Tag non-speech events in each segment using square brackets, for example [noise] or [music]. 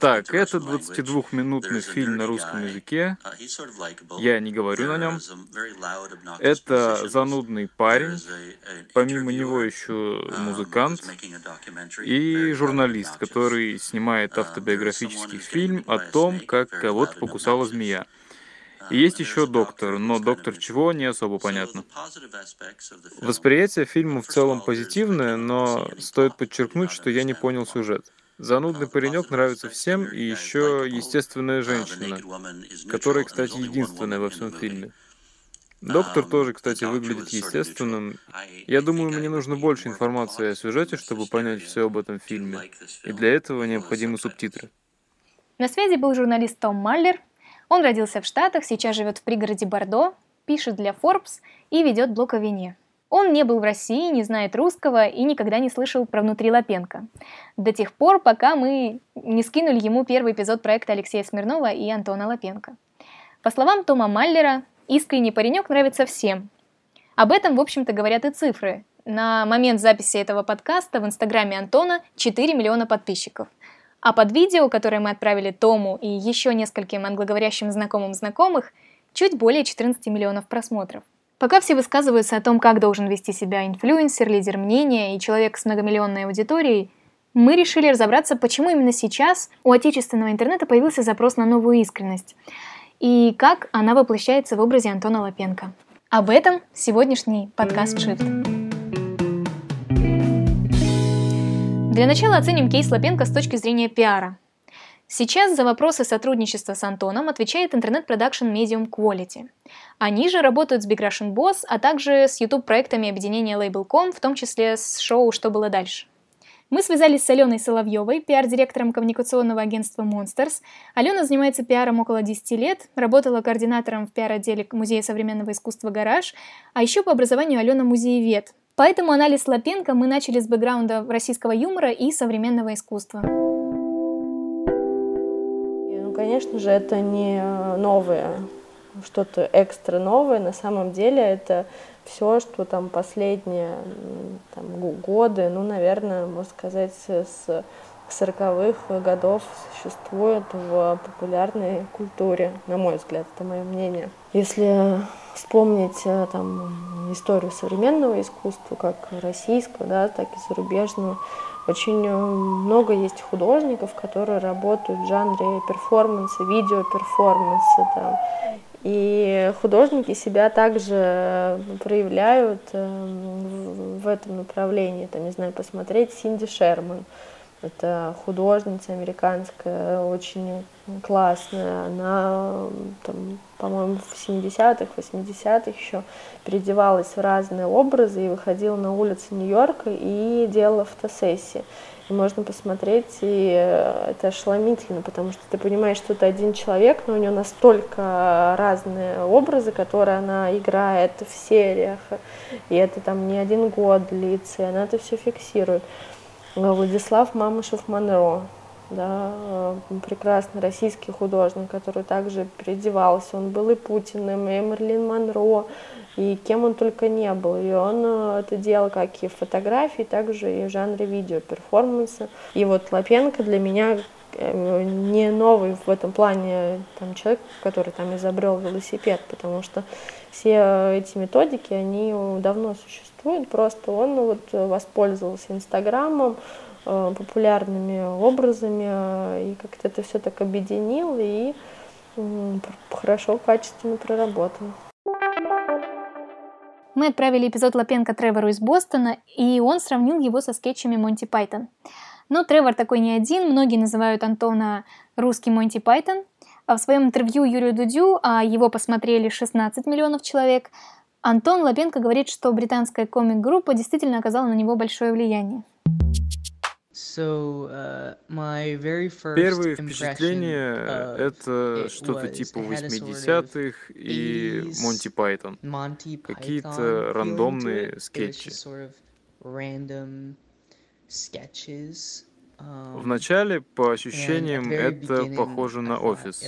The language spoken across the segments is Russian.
Так, это 22-минутный фильм на русском языке. Я не говорю на нем. Это занудный парень. Помимо него еще музыкант и журналист, который снимает автобиографический фильм о том, как кого-то покусала змея. Есть еще доктор, но доктор чего, не особо понятно. Восприятие фильма в целом позитивное, но стоит подчеркнуть, что я не понял сюжет. Занудный паренек нравится всем, и еще естественная женщина, которая, кстати, единственная во всем фильме. Доктор тоже, кстати, выглядит естественным. Я думаю, мне нужно больше информации о сюжете, чтобы понять все об этом фильме. И для этого необходимы субтитры. На связи был журналист Том Маллер, он родился в Штатах, сейчас живет в пригороде Бордо, пишет для Forbes и ведет блог о вине. Он не был в России, не знает русского и никогда не слышал про «Внутри Лапенко». До тех пор, пока мы не скинули ему первый эпизод проекта Алексея Смирнова и Антона Лапенко. По словам Тома Маллера, искренний паренек нравится всем. Об этом, в общем-то, говорят и цифры. На момент записи этого подкаста в инстаграме Антона 4 миллиона подписчиков – а под видео, которое мы отправили Тому и еще нескольким англоговорящим знакомым знакомых, чуть более 14 миллионов просмотров. Пока все высказываются о том, как должен вести себя инфлюенсер, лидер мнения и человек с многомиллионной аудиторией, мы решили разобраться, почему именно сейчас у отечественного интернета появился запрос на новую искренность и как она воплощается в образе Антона Лапенко. Об этом сегодняшний подкаст Shift. Для начала оценим кейс Лапенко с точки зрения пиара. Сейчас за вопросы сотрудничества с Антоном отвечает интернет-продакшн Medium Quality. Они же работают с Big Russian Boss, а также с YouTube-проектами объединения Label.com, в том числе с шоу «Что было дальше». Мы связались с Аленой Соловьевой, пиар-директором коммуникационного агентства Monsters. Алена занимается пиаром около 10 лет, работала координатором в пиар-отделе Музея современного искусства «Гараж», а еще по образованию Алена музеевед, Поэтому анализ Лапенко мы начали с бэкграунда российского юмора и современного искусства. Ну, конечно же, это не новое, что-то экстра новое. На самом деле это все, что там последние там, годы, ну, наверное, можно сказать, с 40-х годов существует в популярной культуре, на мой взгляд, это мое мнение. Если вспомнить э, там, историю современного искусства, как российского, да, так и зарубежного. Очень э, много есть художников, которые работают в жанре перформанса, видеоперформанса. Там. И художники себя также проявляют э, в этом направлении. Там, не знаю, посмотреть Синди Шерман. Это художница американская, очень классная. Она, там, по-моему, в 70-х, 80-х еще переодевалась в разные образы и выходила на улицы Нью-Йорка и делала фотосессии. И можно посмотреть, и это ошеломительно, потому что ты понимаешь, что это один человек, но у нее настолько разные образы, которые она играет в сериях, и это там не один год длится, и она это все фиксирует. Владислав Мамышев-Монро, да, э, прекрасный российский художник, который также переодевался. Он был и Путиным, и Мерлин Монро, и кем он только не был. И он э, это делал как и фотографии, так же и в жанре видео, перформанса. И вот Лапенко для меня э, не новый в этом плане там, человек, который там изобрел велосипед, потому что все эти методики, они давно существуют, просто он ну, вот воспользовался Инстаграмом, э, популярными образами э, и как-то это все так объединил и хорошо, качественно проработал. Мы отправили эпизод Лапенко Тревору из Бостона, и он сравнил его со скетчами Монти Пайтон. Но Тревор такой не один, многие называют Антона русский Монти Пайтон – а в своем интервью Юрию Дудю, а его посмотрели 16 миллионов человек, Антон Лапенко говорит, что британская комик-группа действительно оказала на него большое влияние. So, uh, Первые впечатления — это что-то типа 80-х и Монти Пайтон. Какие-то рандомные скетчи. Вначале, по ощущениям, это похоже на офис.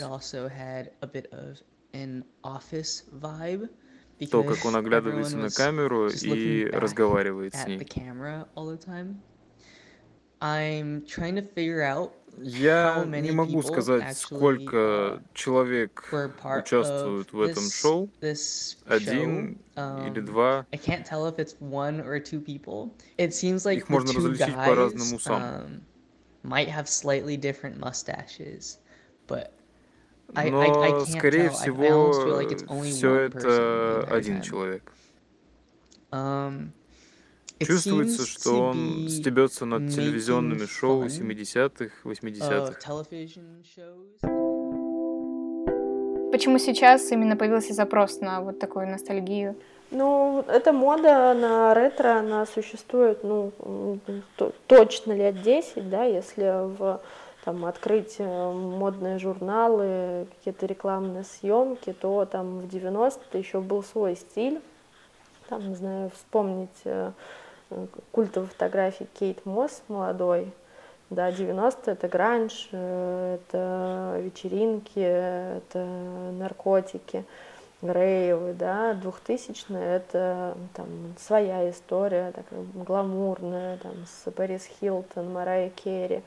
То, как он оглядывается на камеру и разговаривает с ней. Я не могу сказать, сколько uh, человек участвуют в этом шоу. Один или um, два. Их можно различить по разным усам. Um, might have slightly different mustaches, but но, скорее всего, все это один человек. Um, Чувствуется, что он стебется над телевизионными шоу 70-х, 80-х. Почему сейчас именно появился запрос на вот такую ностальгию? Ну, эта мода на ретро, она существует, ну, точно лет 10, да, если в там, открыть э, модные журналы, какие-то рекламные съемки, то там в 90-е еще был свой стиль. Там, не знаю, вспомнить э, культовые фотографии Кейт Мосс молодой. Да, 90-е это гранж, э, это вечеринки, это наркотики, рейвы, да, 2000-е это там своя история, такая гламурная, там с Пэрис Хилтон, Марайя Керри,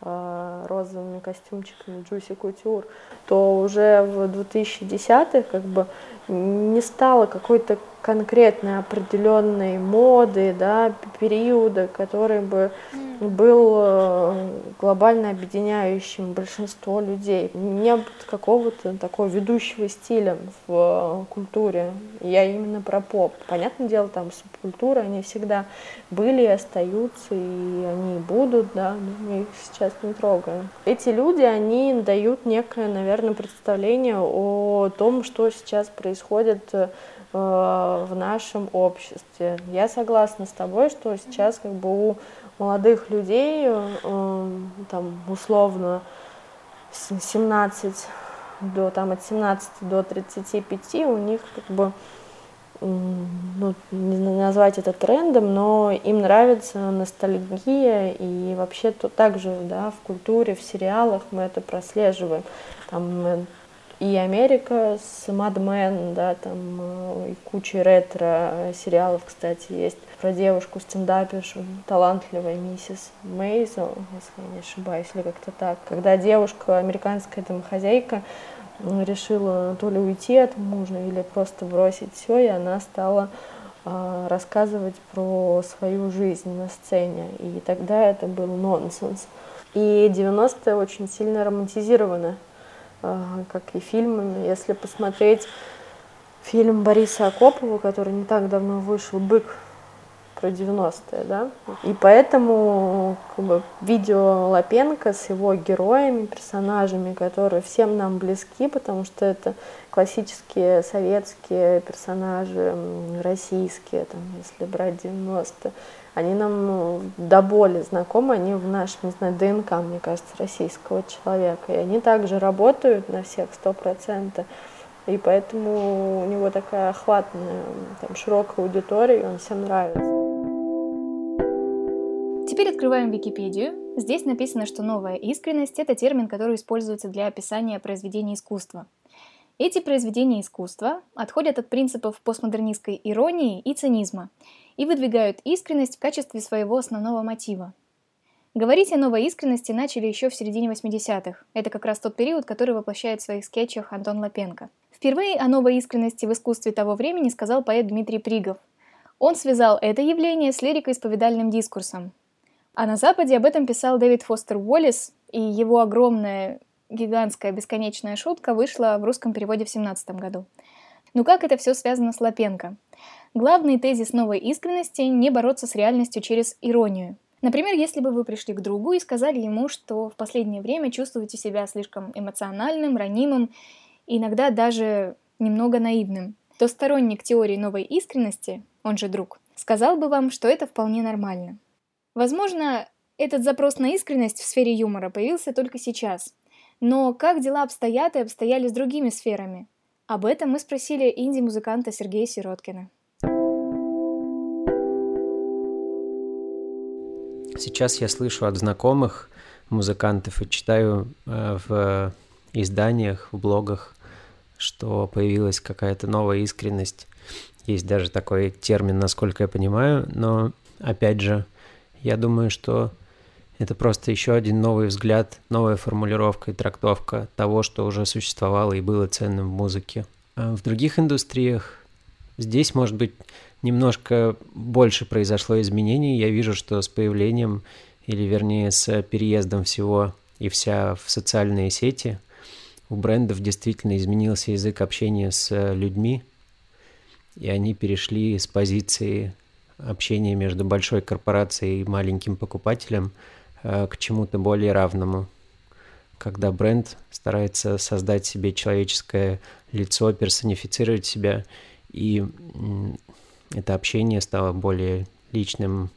э, розовыми костюмчиками Джуси Кутюр, то уже в 2010-х как бы не стало какой-то конкретной определенной моды, да, периода, который бы был э, глобально объединяющим большинство людей. Не было какого-то такого ведущего стиля в культуре. Я именно про поп. Понятное дело, там субкультуры, они всегда были и остаются, и они будут, да, но мы их сейчас не трогаем. Эти люди, они дают некое, наверное, представление о том, что сейчас происходит э, в нашем обществе. Я согласна с тобой, что сейчас как бы у молодых людей, э, там условно 17 до там от 17 до 35 у них как бы ну, не назвать это трендом, но им нравится ностальгия, и вообще то также, да, в культуре, в сериалах мы это прослеживаем. Там и Америка с Men, да, там э, и куча ретро сериалов, кстати, есть про девушку стендапершу, талантливая миссис Мейзел, если я не ошибаюсь, или как-то так. Когда девушка, американская домохозяйка, решила то ли уйти от мужа или просто бросить все, и она стала э, рассказывать про свою жизнь на сцене. И тогда это был нонсенс. И 90-е очень сильно романтизированы как и фильмами. Если посмотреть фильм Бориса Акопова, который не так давно вышел, «Бык», про 90-е, да, и поэтому как бы, видео Лапенко с его героями, персонажами, которые всем нам близки, потому что это классические советские персонажи, российские, там, если брать 90-е, они нам ну, до боли знакомы, они в нашем, не знаю, ДНК, мне кажется, российского человека. И они также работают на всех сто процентов. И поэтому у него такая охватная, там, широкая аудитория, и он всем нравится. Теперь открываем Википедию. Здесь написано, что новая искренность – это термин, который используется для описания произведений искусства. Эти произведения искусства отходят от принципов постмодернистской иронии и цинизма и выдвигают искренность в качестве своего основного мотива. Говорить о новой искренности начали еще в середине 80-х. Это как раз тот период, который воплощает в своих скетчах Антон Лапенко. Впервые о новой искренности в искусстве того времени сказал поэт Дмитрий Пригов. Он связал это явление с лирико-исповедальным дискурсом. А на Западе об этом писал Дэвид Фостер Уоллес, и его огромная, гигантская, бесконечная шутка вышла в русском переводе в 17 году. Ну как это все связано с Лапенко? Главный тезис новой искренности – не бороться с реальностью через иронию. Например, если бы вы пришли к другу и сказали ему, что в последнее время чувствуете себя слишком эмоциональным, ранимым, иногда даже немного наивным, то сторонник теории новой искренности, он же друг, сказал бы вам, что это вполне нормально. Возможно, этот запрос на искренность в сфере юмора появился только сейчас. Но как дела обстоят и обстояли с другими сферами? Об этом мы спросили инди-музыканта Сергея Сироткина. Сейчас я слышу от знакомых музыкантов и читаю э, в изданиях, в блогах, что появилась какая-то новая искренность. Есть даже такой термин, насколько я понимаю, но опять же, я думаю, что Это просто еще один новый взгляд, новая формулировка и трактовка того, что уже существовало и было ценным в музыке. А в других индустриях здесь, может быть, немножко больше произошло изменений. Я вижу, что с появлением, или вернее с переездом всего и вся в социальные сети, у брендов действительно изменился язык общения с людьми, и они перешли с позиции общения между большой корпорацией и маленьким покупателем э, к чему-то более равному, когда бренд старается создать себе человеческое лицо, персонифицировать себя, и это общение стало более личным,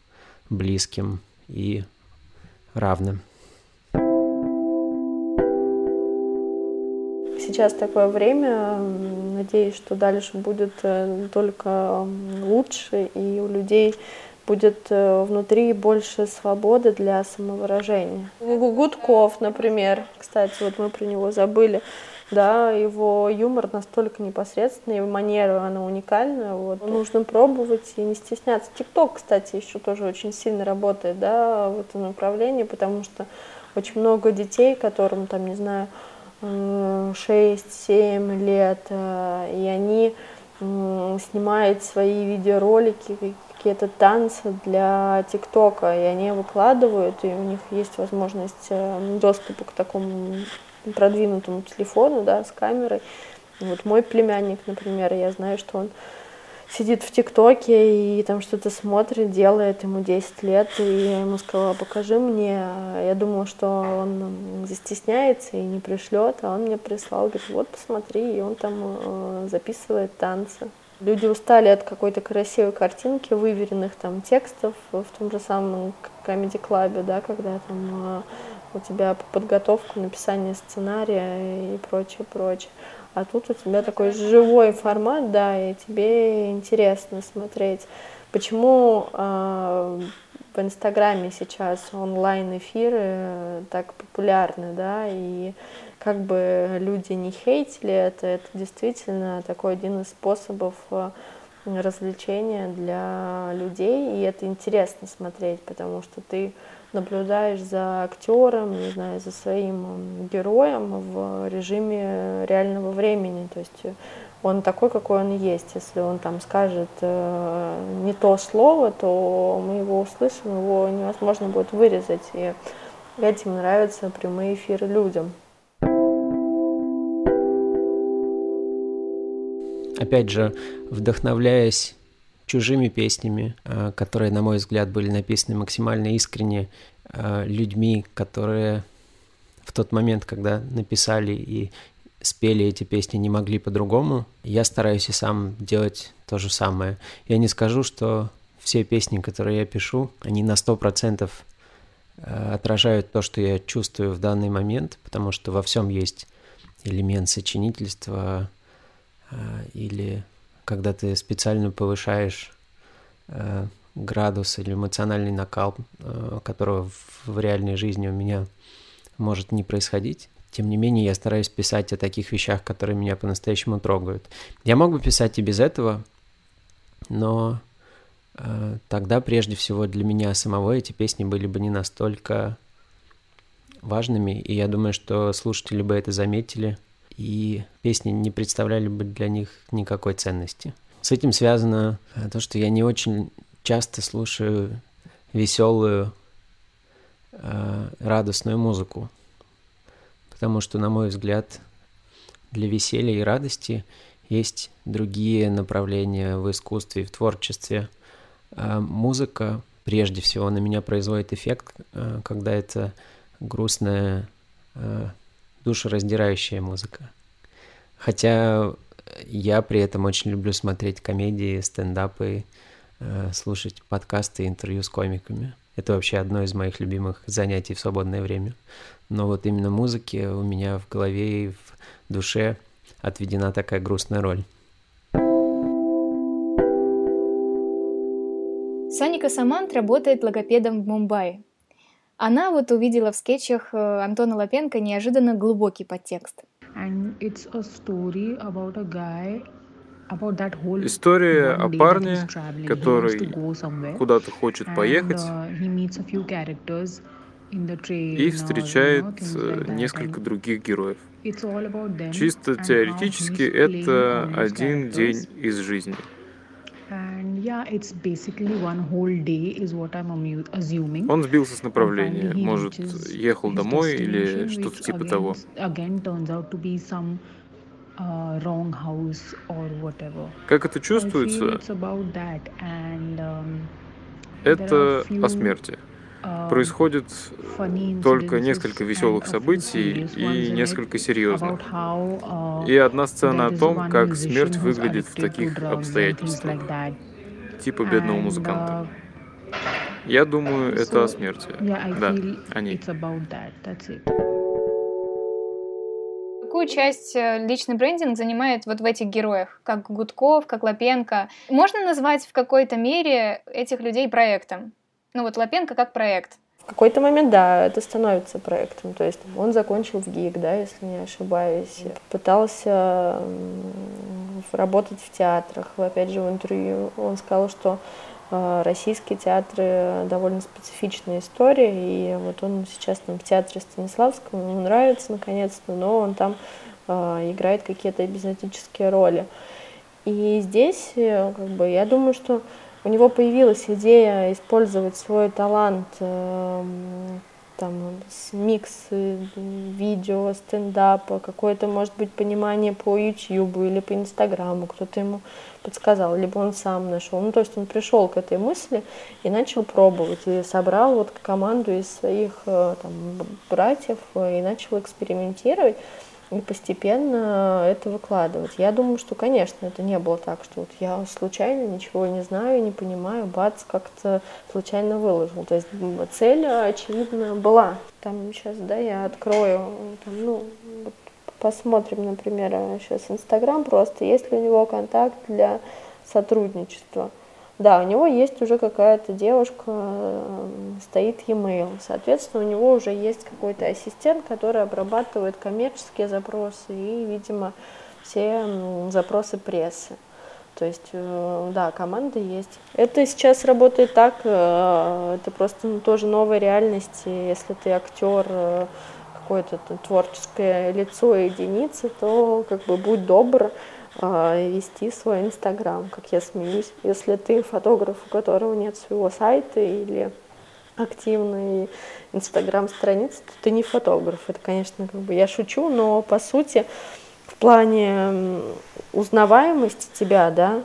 близким и равным. Сейчас такое время, надеюсь, что дальше будет э, только лучше, и у людей будет э, внутри больше свободы для самовыражения. Гудков, например, кстати, вот мы про него забыли, да, его юмор настолько непосредственный, его манера, она уникальная, вот. Нужно пробовать и не стесняться. Тикток, кстати, еще тоже очень сильно работает, да, в этом направлении, потому что очень много детей, которым, там, не знаю, 6-7 лет, э, и они снимают свои видеоролики, какие-то танцы для ТикТока, и они выкладывают, и у них есть возможность э, доступа к такому продвинутому телефону, да, с камерой. Вот мой племянник, например, я знаю, что он сидит в ТикТоке и там что-то смотрит, делает, ему 10 лет, и я ему сказала, покажи мне. Я думала, что он застесняется и не пришлет, а он мне прислал, говорит, вот посмотри, и он там э, записывает танцы. Люди устали от какой-то красивой картинки, выверенных там текстов в том же самом Comedy Club, да, когда там э, у тебя подготовка, написание сценария и прочее, прочее. А тут у тебя такой живой формат, да, и тебе интересно смотреть. Почему э, в Инстаграме сейчас онлайн-эфиры так популярны, да, и как бы люди не хейтили это, это действительно такой один из способов а, развлечения для людей, и это интересно смотреть, потому что ты наблюдаешь за актером, не знаю, за своим героем в режиме реального времени. То есть он такой, какой он есть. Если он там скажет э, не то слово, то мы его услышим, его невозможно будет вырезать. И этим нравятся прямые эфиры людям. Опять же, вдохновляясь чужими песнями, э, которые, на мой взгляд, были написаны максимально искренне э, людьми, которые в тот момент, когда написали и спели эти песни, не могли по-другому. Я стараюсь и сам делать то же самое. Я не скажу, что все песни, которые я пишу, они на сто процентов э, отражают то, что я чувствую в данный момент, потому что во всем есть элемент сочинительства или когда ты специально повышаешь э, градус или эмоциональный накал, э, которого в, в реальной жизни у меня может не происходить. Тем не менее, я стараюсь писать о таких вещах, которые меня по-настоящему трогают. Я мог бы писать и без этого, но э, тогда прежде всего для меня самого эти песни были бы не настолько важными, и я думаю, что слушатели бы это заметили – и песни не представляли бы для них никакой ценности. С этим связано э, то, что я не очень часто слушаю веселую, э, радостную музыку, потому что, на мой взгляд, для веселья и радости есть другие направления в искусстве и в творчестве. А музыка прежде всего на меня производит эффект, э, когда это грустная душераздирающая музыка. Хотя я при этом очень люблю смотреть комедии, стендапы, э, слушать подкасты, интервью с комиками. Это вообще одно из моих любимых занятий в свободное время. Но вот именно музыке у меня в голове и в душе отведена такая грустная роль. Саника Самант работает логопедом в Мумбаи. Она вот увидела в скетчах э, Антона Лапенко неожиданно глубокий подтекст. История о парне, который куда-то хочет поехать, uh, и встречает э, несколько других героев. Чисто теоретически это один день из жизни. Он сбился с направления, может, ехал домой или что-то типа того. Как это чувствуется? Um, это о смерти. Um, Происходит только несколько веселых событий и несколько серьезных. Uh, и одна сцена о том, как смерть выглядит в таких обстоятельствах. Типа бедного музыканта. Uh, Я думаю, это о смерти. Да, о ней какую часть э, личный брендинг занимает вот в этих героях, как Гудков, как Лапенко? Можно назвать в какой-то мере этих людей проектом? Ну вот Лапенко как проект. Какой-то момент, да, это становится проектом. То есть он закончил в ГИК, да, если не ошибаюсь. Пытался работать в театрах. Опять же, в интервью он сказал, что а, российские театры довольно специфичная история, и вот он сейчас там в театре Станиславского, ему нравится наконец-то, но он там э, играет какие-то эпизодические роли. И здесь, э, как бы, я думаю, что у него появилась идея использовать свой талант э, там микс э, видео, стендапа, какое-то, может быть, понимание по YouTube или по Инстаграму, кто-то ему подсказал, либо он сам нашел. Ну, то есть он пришел к этой мысли и начал пробовать, и собрал вот команду из своих э, там, братьев и начал экспериментировать и постепенно это выкладывать. Я думаю, что, конечно, это не было так, что вот я случайно ничего не знаю, не понимаю, бац, как-то случайно выложил. То есть цель, очевидно, была. Там сейчас, да, я открою, там, ну, посмотрим, например, сейчас Инстаграм просто, есть ли у него контакт для сотрудничества. Да, у него есть уже какая-то девушка, э, стоит e-mail. Соответственно, у него уже есть какой-то ассистент, который обрабатывает коммерческие запросы и, видимо, все запросы прессы. То есть, э, да, команда есть. Это сейчас работает так, э, это просто ну, тоже новая реальность. Если ты актер, какое-то творческое лицо единицы, то как бы будь добр, вести свой Инстаграм, как я смеюсь. Если ты фотограф, у которого нет своего сайта или активной Инстаграм-страницы, то ты не фотограф. Это, конечно, как бы я шучу, но по сути в плане узнаваемости тебя, да,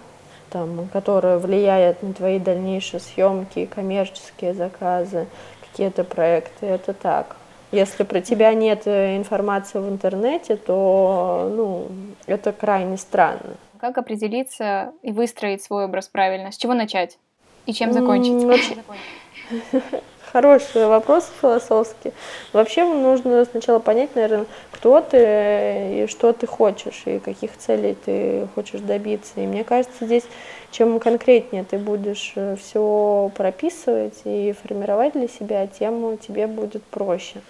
там, которая влияет на твои дальнейшие съемки, коммерческие заказы, какие-то проекты, это так. Если про тебя нет э, информации в интернете, то ну, это крайне странно. Как определиться и выстроить свой образ правильно? С чего начать? И чем закончить? [laughs] Хороший вопрос философский. Вообще нужно сначала понять, наверное, кто ты и что ты хочешь, и каких целей ты хочешь добиться. И мне кажется, здесь чем конкретнее ты будешь э, все прописывать и формировать для себя, тем тебе будет проще.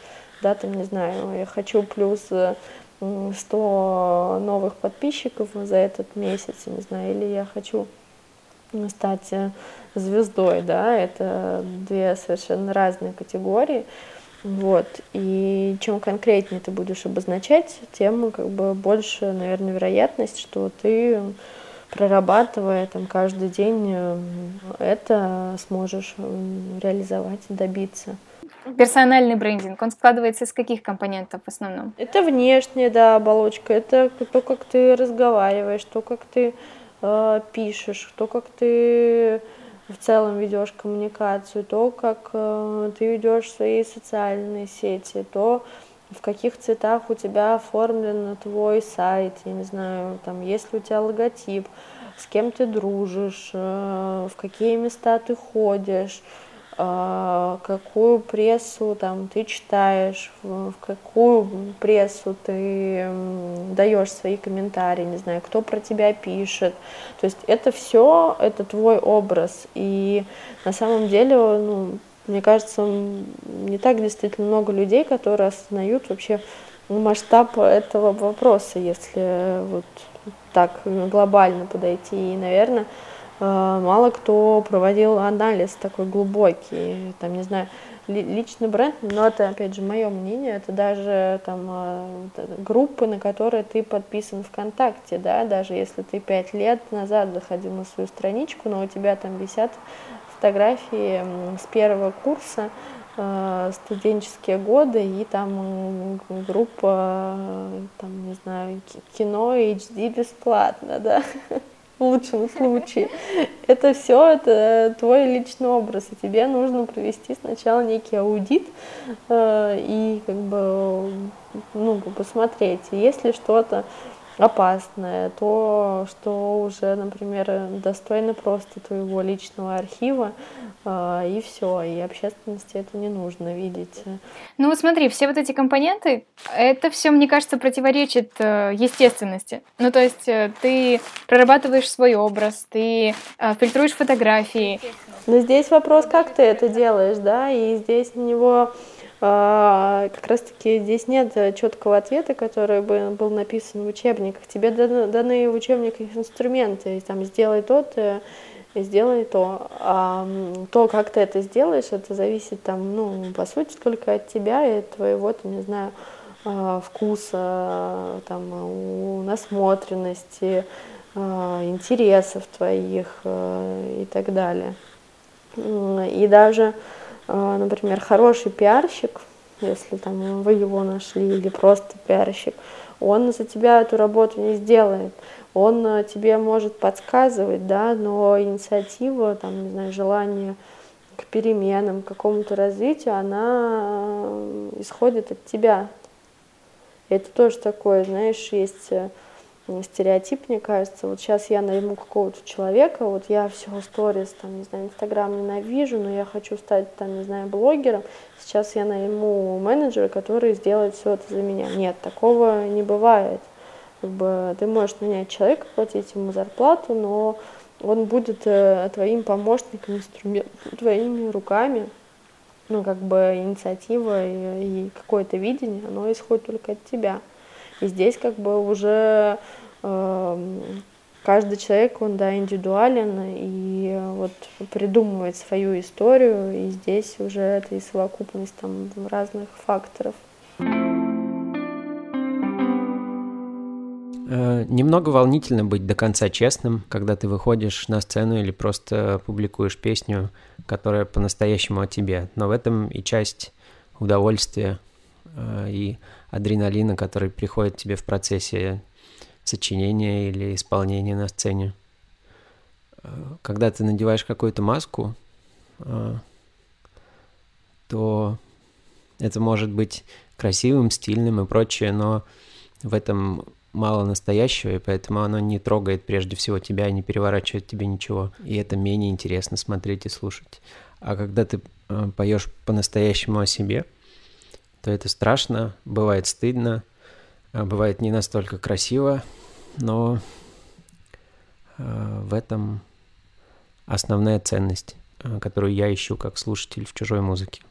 Да, там, не знаю, я хочу плюс 100 э, новых подписчиков за этот месяц, не знаю, или я хочу стать э, звездой, да, это две совершенно разные категории. Вот. И чем конкретнее ты будешь обозначать, тем как бы больше, наверное, вероятность, что ты прорабатывая там каждый день э, это сможешь реализовать, добиться. Персональный брендинг, он складывается из каких компонентов в основном? Это внешняя, да, оболочка, это то, как ты разговариваешь, то, как ты э, пишешь, то, как ты в целом ведешь коммуникацию, то, как э, ты ведешь свои социальные сети, то, в каких цветах у тебя оформлен твой сайт, я не знаю, там, есть ли у тебя логотип, с кем ты дружишь, э, в какие места ты ходишь, какую прессу там ты читаешь, в какую прессу ты даешь свои комментарии, не знаю, кто про тебя пишет. То есть это все, это твой образ. И на самом деле, ну, мне кажется, не так действительно много людей, которые осознают вообще масштаб этого вопроса, если вот так глобально подойти. И, наверное, мало кто проводил анализ такой глубокий. Там, не знаю, личный бренд, но это, опять же, мое мнение, это даже там а, группы, на которые ты подписан ВКонтакте, да, даже если ты пять лет назад заходил на свою страничку, но у тебя там висят фотографии с первого курса, а, студенческие годы, и там группа, там, не знаю, кино HD бесплатно, да, [laughs] в лучшем случае. Это все, это твой личный образ, и тебе нужно провести сначала некий аудит э, и как бы, ну, посмотреть, есть ли что-то опасное, то, что уже, например, достойно просто твоего личного архива, э, и все, и общественности это не нужно видеть. Ну вот смотри, все вот эти компоненты, это все, мне кажется, противоречит э, естественности. Ну то есть э, ты прорабатываешь свой образ, ты э, фильтруешь фотографии. Но здесь вопрос, как ты это делаешь, да, и здесь на него а, как раз-таки здесь нет четкого ответа, который бы был написан в учебниках. Тебе даны, в учебниках инструменты, там, сделай то-то, сделай то. А то, как ты это сделаешь, это зависит, там, ну, по сути, только от тебя и от твоего, там, не знаю, а, вкуса, там, насмотренности, а, интересов твоих и так далее. И даже а, например, хороший пиарщик, если там вы его нашли, или просто пиарщик, он за тебя эту работу не сделает. Он а, тебе может подсказывать, да, но инициатива, там, не знаю, желание к переменам, к какому-то развитию, она а, исходит от тебя. Это тоже такое, знаешь, есть э, стереотип, мне кажется. Вот сейчас я найму какого-то человека, вот я все сторис, там, не знаю, Инстаграм ненавижу, но я хочу стать, там, не знаю, блогером. Сейчас я найму менеджера, который сделает все это за меня. Нет, такого не бывает. Как бы ты можешь нанять человека, платить ему зарплату, но он будет э, твоим помощником, инструментом, твоими руками. Ну, как бы инициатива и, и какое-то видение, оно исходит только от тебя. И здесь как бы уже э, каждый человек, он, да, индивидуален и вот придумывает свою историю, и здесь уже это и совокупность там разных факторов. Э, немного волнительно быть до конца честным, когда ты выходишь на сцену или просто публикуешь песню, которая по-настоящему о тебе. Но в этом и часть удовольствия э, и адреналина, который приходит тебе в процессе сочинения или исполнения на сцене. Э, когда ты надеваешь какую-то маску, э, то это может быть красивым, стильным и прочее, но в этом мало настоящего, и поэтому оно не трогает прежде всего тебя, не переворачивает тебе ничего. И это менее интересно смотреть и слушать. А когда ты э, поешь по-настоящему о себе – то это страшно, бывает стыдно, а бывает не настолько красиво, но а, в этом основная ценность, а, которую я ищу как слушатель в чужой музыке.